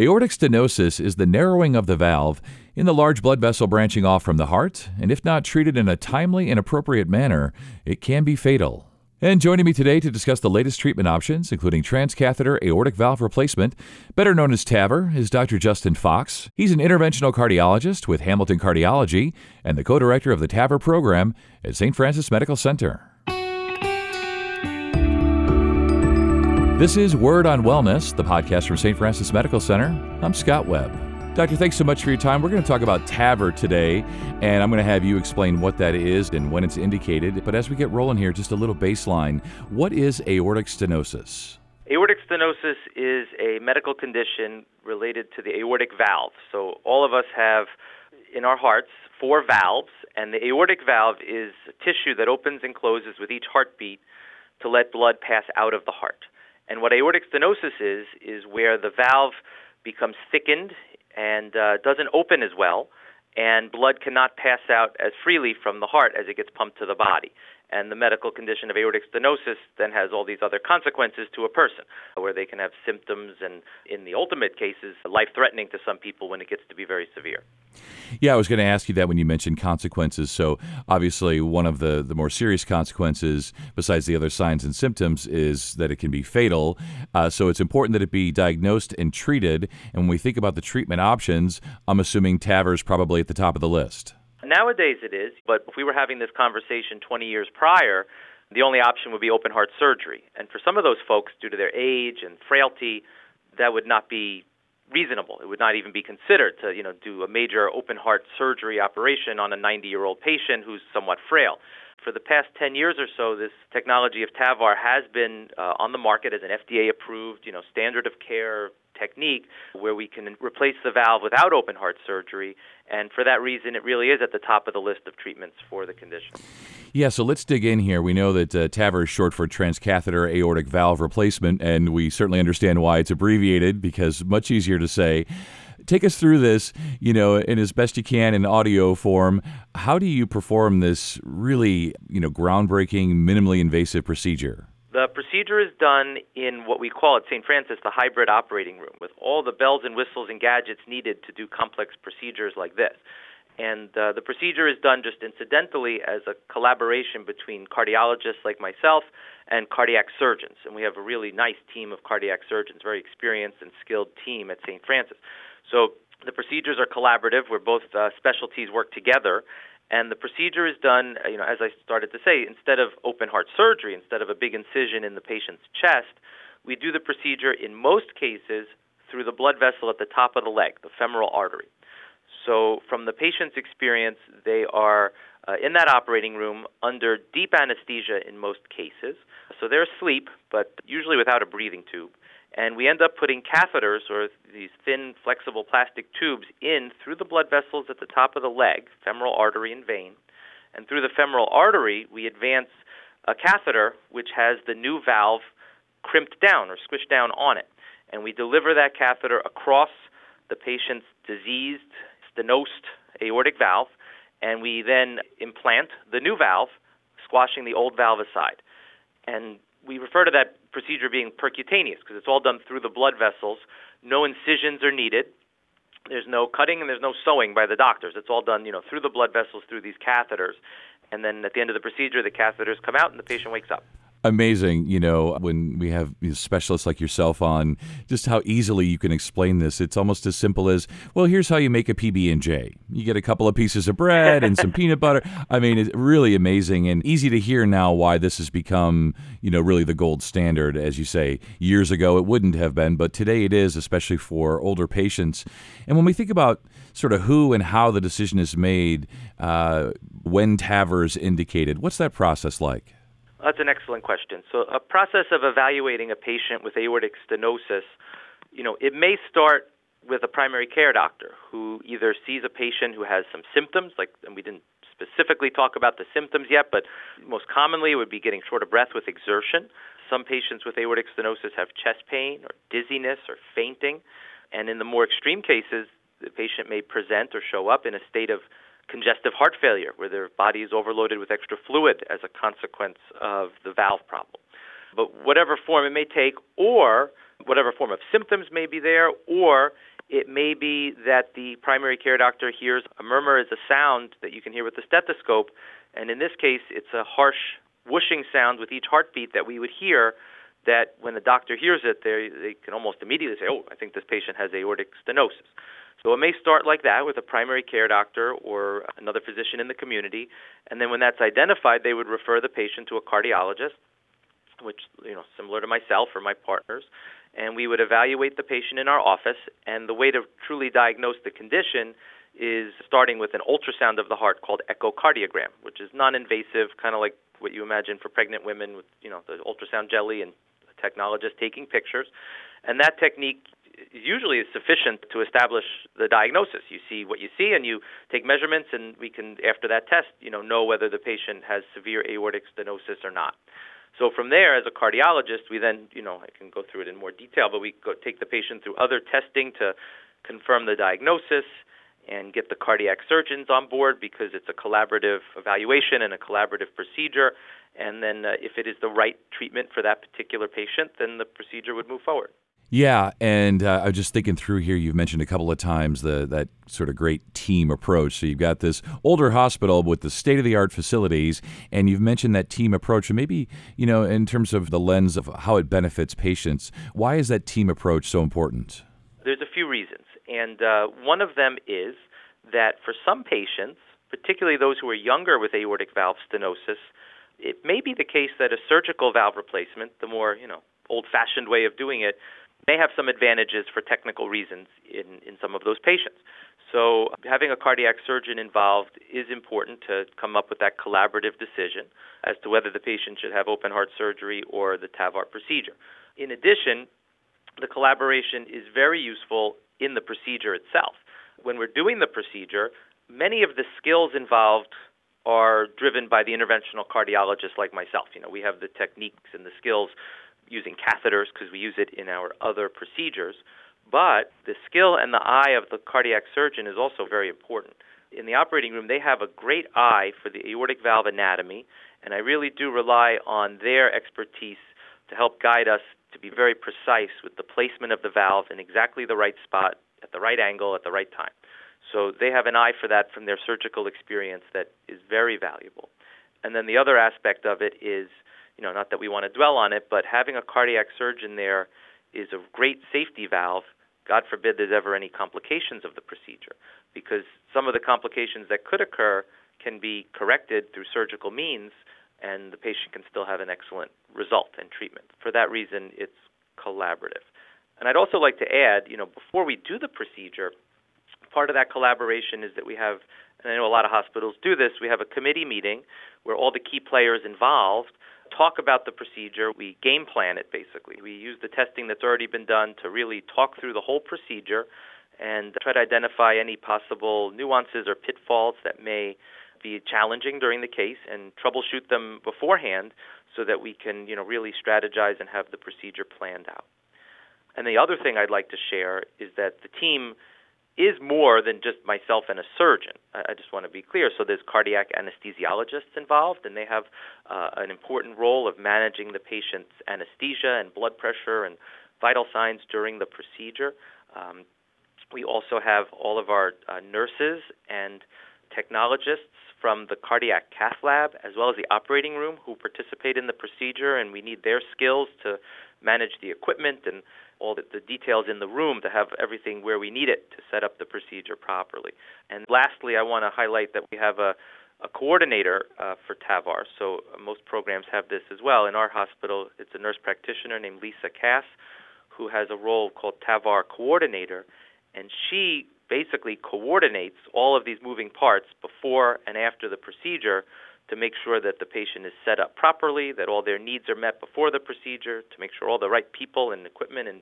Aortic stenosis is the narrowing of the valve in the large blood vessel branching off from the heart, and if not treated in a timely and appropriate manner, it can be fatal. And joining me today to discuss the latest treatment options, including transcatheter aortic valve replacement, better known as TAVR, is Dr. Justin Fox. He's an interventional cardiologist with Hamilton Cardiology and the co director of the TAVR program at St. Francis Medical Center. This is Word on Wellness, the podcast from St. Francis Medical Center. I'm Scott Webb. Doctor, thanks so much for your time. We're going to talk about TAVR today, and I'm going to have you explain what that is and when it's indicated. But as we get rolling here, just a little baseline. What is aortic stenosis? Aortic stenosis is a medical condition related to the aortic valve. So all of us have in our hearts four valves, and the aortic valve is tissue that opens and closes with each heartbeat to let blood pass out of the heart. And what aortic stenosis is, is where the valve becomes thickened and uh, doesn't open as well, and blood cannot pass out as freely from the heart as it gets pumped to the body. And the medical condition of aortic stenosis then has all these other consequences to a person, where they can have symptoms and, in the ultimate cases, life threatening to some people when it gets to be very severe. Yeah, I was going to ask you that when you mentioned consequences. So, obviously, one of the, the more serious consequences, besides the other signs and symptoms, is that it can be fatal. Uh, so, it's important that it be diagnosed and treated. And when we think about the treatment options, I'm assuming TAVR is probably at the top of the list. Nowadays it is, but if we were having this conversation 20 years prior, the only option would be open heart surgery. And for some of those folks, due to their age and frailty, that would not be reasonable. It would not even be considered to, you know, do a major open heart surgery operation on a 90-year-old patient who's somewhat frail. For the past 10 years or so, this technology of TAVR has been uh, on the market as an FDA-approved, you know, standard of care technique where we can replace the valve without open heart surgery. And for that reason, it really is at the top of the list of treatments for the condition. Yeah, so let's dig in here. We know that uh, TAVR is short for transcatheter aortic valve replacement, and we certainly understand why it's abbreviated because much easier to say. Take us through this, you know, in as best you can in audio form. How do you perform this really, you know, groundbreaking, minimally invasive procedure? The procedure is done in what we call at St. Francis the hybrid operating room, with all the bells and whistles and gadgets needed to do complex procedures like this. And uh, the procedure is done just incidentally as a collaboration between cardiologists like myself and cardiac surgeons. And we have a really nice team of cardiac surgeons, very experienced and skilled team at St. Francis. So the procedures are collaborative, where both uh, specialties work together and the procedure is done, uh, you know, as I started to say, instead of open heart surgery, instead of a big incision in the patient's chest, we do the procedure in most cases through the blood vessel at the top of the leg, the femoral artery. So, from the patient's experience, they are uh, in that operating room under deep anesthesia in most cases. So, they're asleep, but usually without a breathing tube and we end up putting catheters or these thin flexible plastic tubes in through the blood vessels at the top of the leg, femoral artery and vein. And through the femoral artery, we advance a catheter which has the new valve crimped down or squished down on it. And we deliver that catheter across the patient's diseased, stenosed aortic valve, and we then implant the new valve, squashing the old valve aside. And we refer to that procedure being percutaneous because it's all done through the blood vessels. No incisions are needed. There's no cutting and there's no sewing by the doctors. It's all done, you know, through the blood vessels through these catheters. And then at the end of the procedure, the catheters come out and the patient wakes up amazing, you know, when we have specialists like yourself on, just how easily you can explain this. It's almost as simple as, well, here's how you make a PB and J. You get a couple of pieces of bread and some peanut butter. I mean, it's really amazing and easy to hear now why this has become, you know, really the gold standard. As you say, years ago it wouldn't have been, but today it is, especially for older patients. And when we think about sort of who and how the decision is made uh, when TAVR is indicated, what's that process like? That's an excellent question. So, a process of evaluating a patient with aortic stenosis, you know, it may start with a primary care doctor who either sees a patient who has some symptoms, like, and we didn't specifically talk about the symptoms yet, but most commonly it would be getting short of breath with exertion. Some patients with aortic stenosis have chest pain or dizziness or fainting. And in the more extreme cases, the patient may present or show up in a state of congestive heart failure, where their body is overloaded with extra fluid as a consequence of the valve problem. But whatever form it may take, or whatever form of symptoms may be there, or it may be that the primary care doctor hears a murmur as a sound that you can hear with the stethoscope, and in this case, it's a harsh whooshing sound with each heartbeat that we would hear. That when the doctor hears it, they they can almost immediately say, "Oh, I think this patient has aortic stenosis." So it may start like that with a primary care doctor or another physician in the community, and then when that's identified, they would refer the patient to a cardiologist, which you know similar to myself or my partners, and we would evaluate the patient in our office. And the way to truly diagnose the condition is starting with an ultrasound of the heart called echocardiogram, which is non-invasive, kind of like what you imagine for pregnant women with you know the ultrasound jelly and a technologist taking pictures. And that technique usually is sufficient to establish the diagnosis. You see what you see, and you take measurements, and we can, after that test, you know, know whether the patient has severe aortic stenosis or not. So from there, as a cardiologist, we then, you know, I can go through it in more detail, but we go take the patient through other testing to confirm the diagnosis and get the cardiac surgeons on board because it's a collaborative evaluation and a collaborative procedure. And then, uh, if it is the right treatment for that particular patient, then the procedure would move forward. Yeah, and uh, I was just thinking through here. You've mentioned a couple of times the that sort of great team approach. So you've got this older hospital with the state of the art facilities, and you've mentioned that team approach. And maybe you know, in terms of the lens of how it benefits patients, why is that team approach so important? There's a few reasons, and uh, one of them is that for some patients, particularly those who are younger with aortic valve stenosis, it may be the case that a surgical valve replacement, the more you know old-fashioned way of doing it may have some advantages for technical reasons in, in some of those patients. So, having a cardiac surgeon involved is important to come up with that collaborative decision as to whether the patient should have open heart surgery or the TAVR procedure. In addition, the collaboration is very useful in the procedure itself. When we're doing the procedure, many of the skills involved are driven by the interventional cardiologist like myself. You know, we have the techniques and the skills using catheters because we use it in our other procedures. But the skill and the eye of the cardiac surgeon is also very important. In the operating room, they have a great eye for the aortic valve anatomy, and I really do rely on their expertise to help guide us to be very precise with the placement of the valve in exactly the right spot, at the right angle, at the right time. So they have an eye for that from their surgical experience that is very valuable. And then the other aspect of it is you know, not that we want to dwell on it, but having a cardiac surgeon there is a great safety valve. God forbid there's ever any complications of the procedure, because some of the complications that could occur can be corrected through surgical means, and the patient can still have an excellent result and treatment. For that reason, it's collaborative. And I'd also like to add, you know, before we do the procedure, part of that collaboration is that we have, and I know a lot of hospitals do this, we have a committee meeting where all the key players involved talk about the procedure. We game plan it basically. We use the testing that's already been done to really talk through the whole procedure and try to identify any possible nuances or pitfalls that may be challenging during the case and troubleshoot them beforehand so that we can, you know, really strategize and have the procedure planned out. And the other thing I'd like to share is that the team is more than just myself and a surgeon. I just want to be clear. So there's cardiac anesthesiologists involved, and they have uh, an important role of managing the patient's anesthesia and blood pressure and vital signs during the procedure. Um, we also have all of our uh, nurses and technologists from the cardiac cath lab as well as the operating room who participate in the procedure, and we need their skills to manage the equipment and all the, the details in the room to have everything where we need it to set up the procedure properly. And lastly, I want to highlight that we have a a coordinator uh, for TAVR. So uh, most programs have this as well. In our hospital, it's a nurse practitioner named Lisa Cass who has a role called TAVR coordinator, and she basically coordinates all of these moving parts before and after the procedure to make sure that the patient is set up properly, that all their needs are met before the procedure, to make sure all the right people and equipment and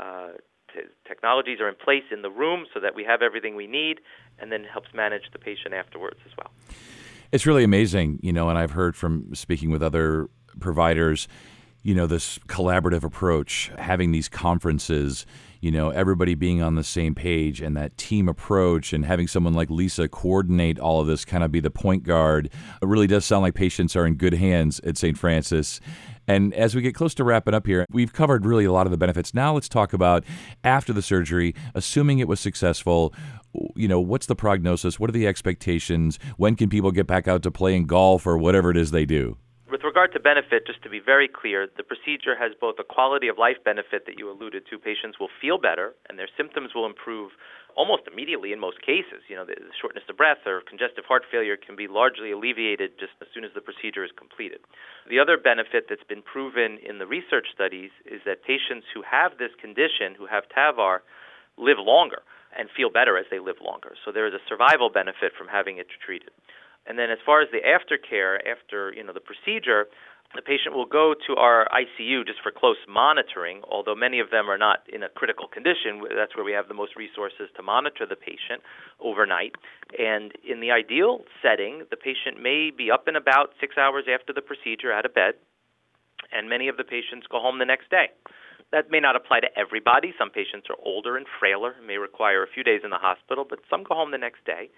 uh, t- technologies are in place in the room so that we have everything we need, and then helps manage the patient afterwards as well. It's really amazing, you know, and I've heard from speaking with other providers, you know, this collaborative approach, having these conferences you know, everybody being on the same page and that team approach and having someone like Lisa coordinate all of this, kind of be the point guard. It really does sound like patients are in good hands at St. Francis. And as we get close to wrapping up here, we've covered really a lot of the benefits. Now let's talk about after the surgery, assuming it was successful. You know, what's the prognosis? What are the expectations? When can people get back out to playing golf or whatever it is they do? With regard to benefit, just to be very clear, the procedure has both a quality of life benefit that you alluded to. Patients will feel better and their symptoms will improve almost immediately in most cases. You know, the, shortness of breath or congestive heart failure can be largely alleviated just as soon as the procedure is completed. The other benefit that's been proven in the research studies is that patients who have this condition, who have TAVR, live longer and feel better as they live longer. So there is a survival benefit from having it treated. And then as far as the aftercare after, you know, the procedure, the patient will go to our ICU just for close monitoring, although many of them are not in a critical condition. That's where we have the most resources to monitor the patient overnight. And in the ideal setting, the patient may be up and about six hours after the procedure out of bed, and many of the patients go home the next day. That may not apply to everybody. Some patients are older and frailer, and may require a few days in the hospital, but some go home the next day.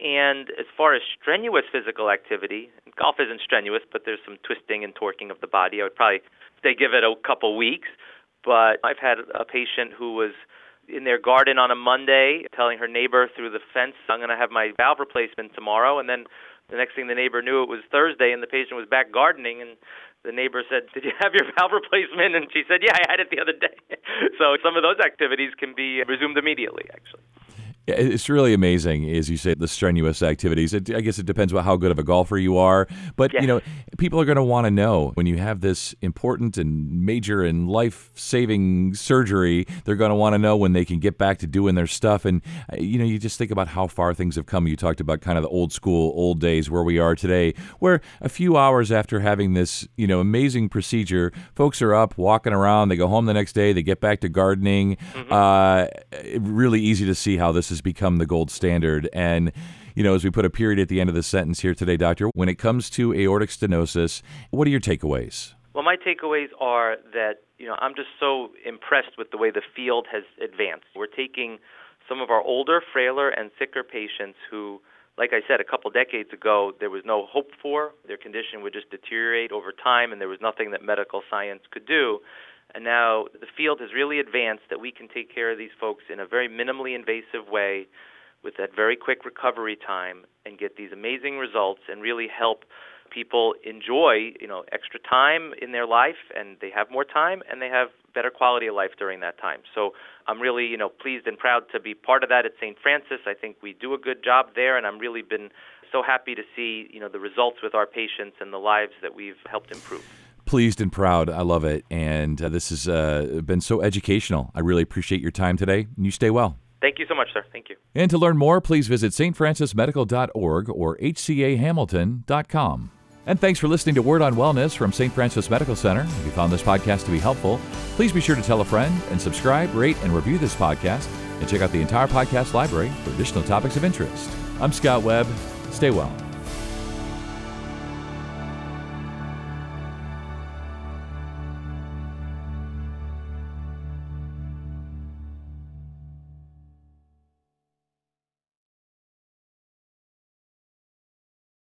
And as far as strenuous physical activity, golf isn't strenuous, but there's some twisting and torquing of the body. I would probably say give it a couple weeks. But I've had a patient who was in their garden on a Monday telling her neighbor through the fence, I'm going to have my valve replacement tomorrow. And then the next thing the neighbor knew, it was Thursday, and the patient was back gardening. And the neighbor said, Did you have your valve replacement? And she said, Yeah, I had it the other day. so some of those activities can be resumed immediately, actually. It's really amazing, as you say, the strenuous activities. It, I guess it depends about how good of a golfer you are, but yes. you know, people are going to want to know when you have this important and major and life-saving surgery. They're going to want to know when they can get back to doing their stuff. And uh, you know, you just think about how far things have come. You talked about kind of the old school, old days where we are today, where a few hours after having this, you know, amazing procedure, folks are up, walking around. They go home the next day. They get back to gardening. Mm-hmm. Uh, really easy to see how this has become the gold standard. And, you know, as we put a period at the end of the sentence here today, Doctor, when it comes to aortic stenosis, what are your takeaways? Well, my takeaways are that, you know, I'm just so impressed with the way the field has advanced. We're taking some of our older, frailer, and sicker patients who, like I said, a couple decades ago, there was no hope for. Their condition would just deteriorate over time, and there was nothing that medical science could do. And now the field has really advanced that we can take care of these folks in a very minimally invasive way with that very quick recovery time and get these amazing results and really help people enjoy, you know, extra time in their life and they have more time and they have better quality of life during that time. So I'm really, you know, pleased and proud to be part of that at St. Francis. I think we do a good job there and I'm really been so happy to see, you know, the results with our patients and the lives that we've helped improve pleased and proud. I love it. And uh, this has uh, been so educational. I really appreciate your time today. And you stay well. Thank you so much, sir. Thank you. And to learn more, please visit stfrancismedical.org or hcahamilton.com. And thanks for listening to Word on Wellness from St. Francis Medical Center. If you found this podcast to be helpful, please be sure to tell a friend and subscribe, rate, and review this podcast. And check out the entire podcast library for additional topics of interest. I'm Scott Webb. Stay well.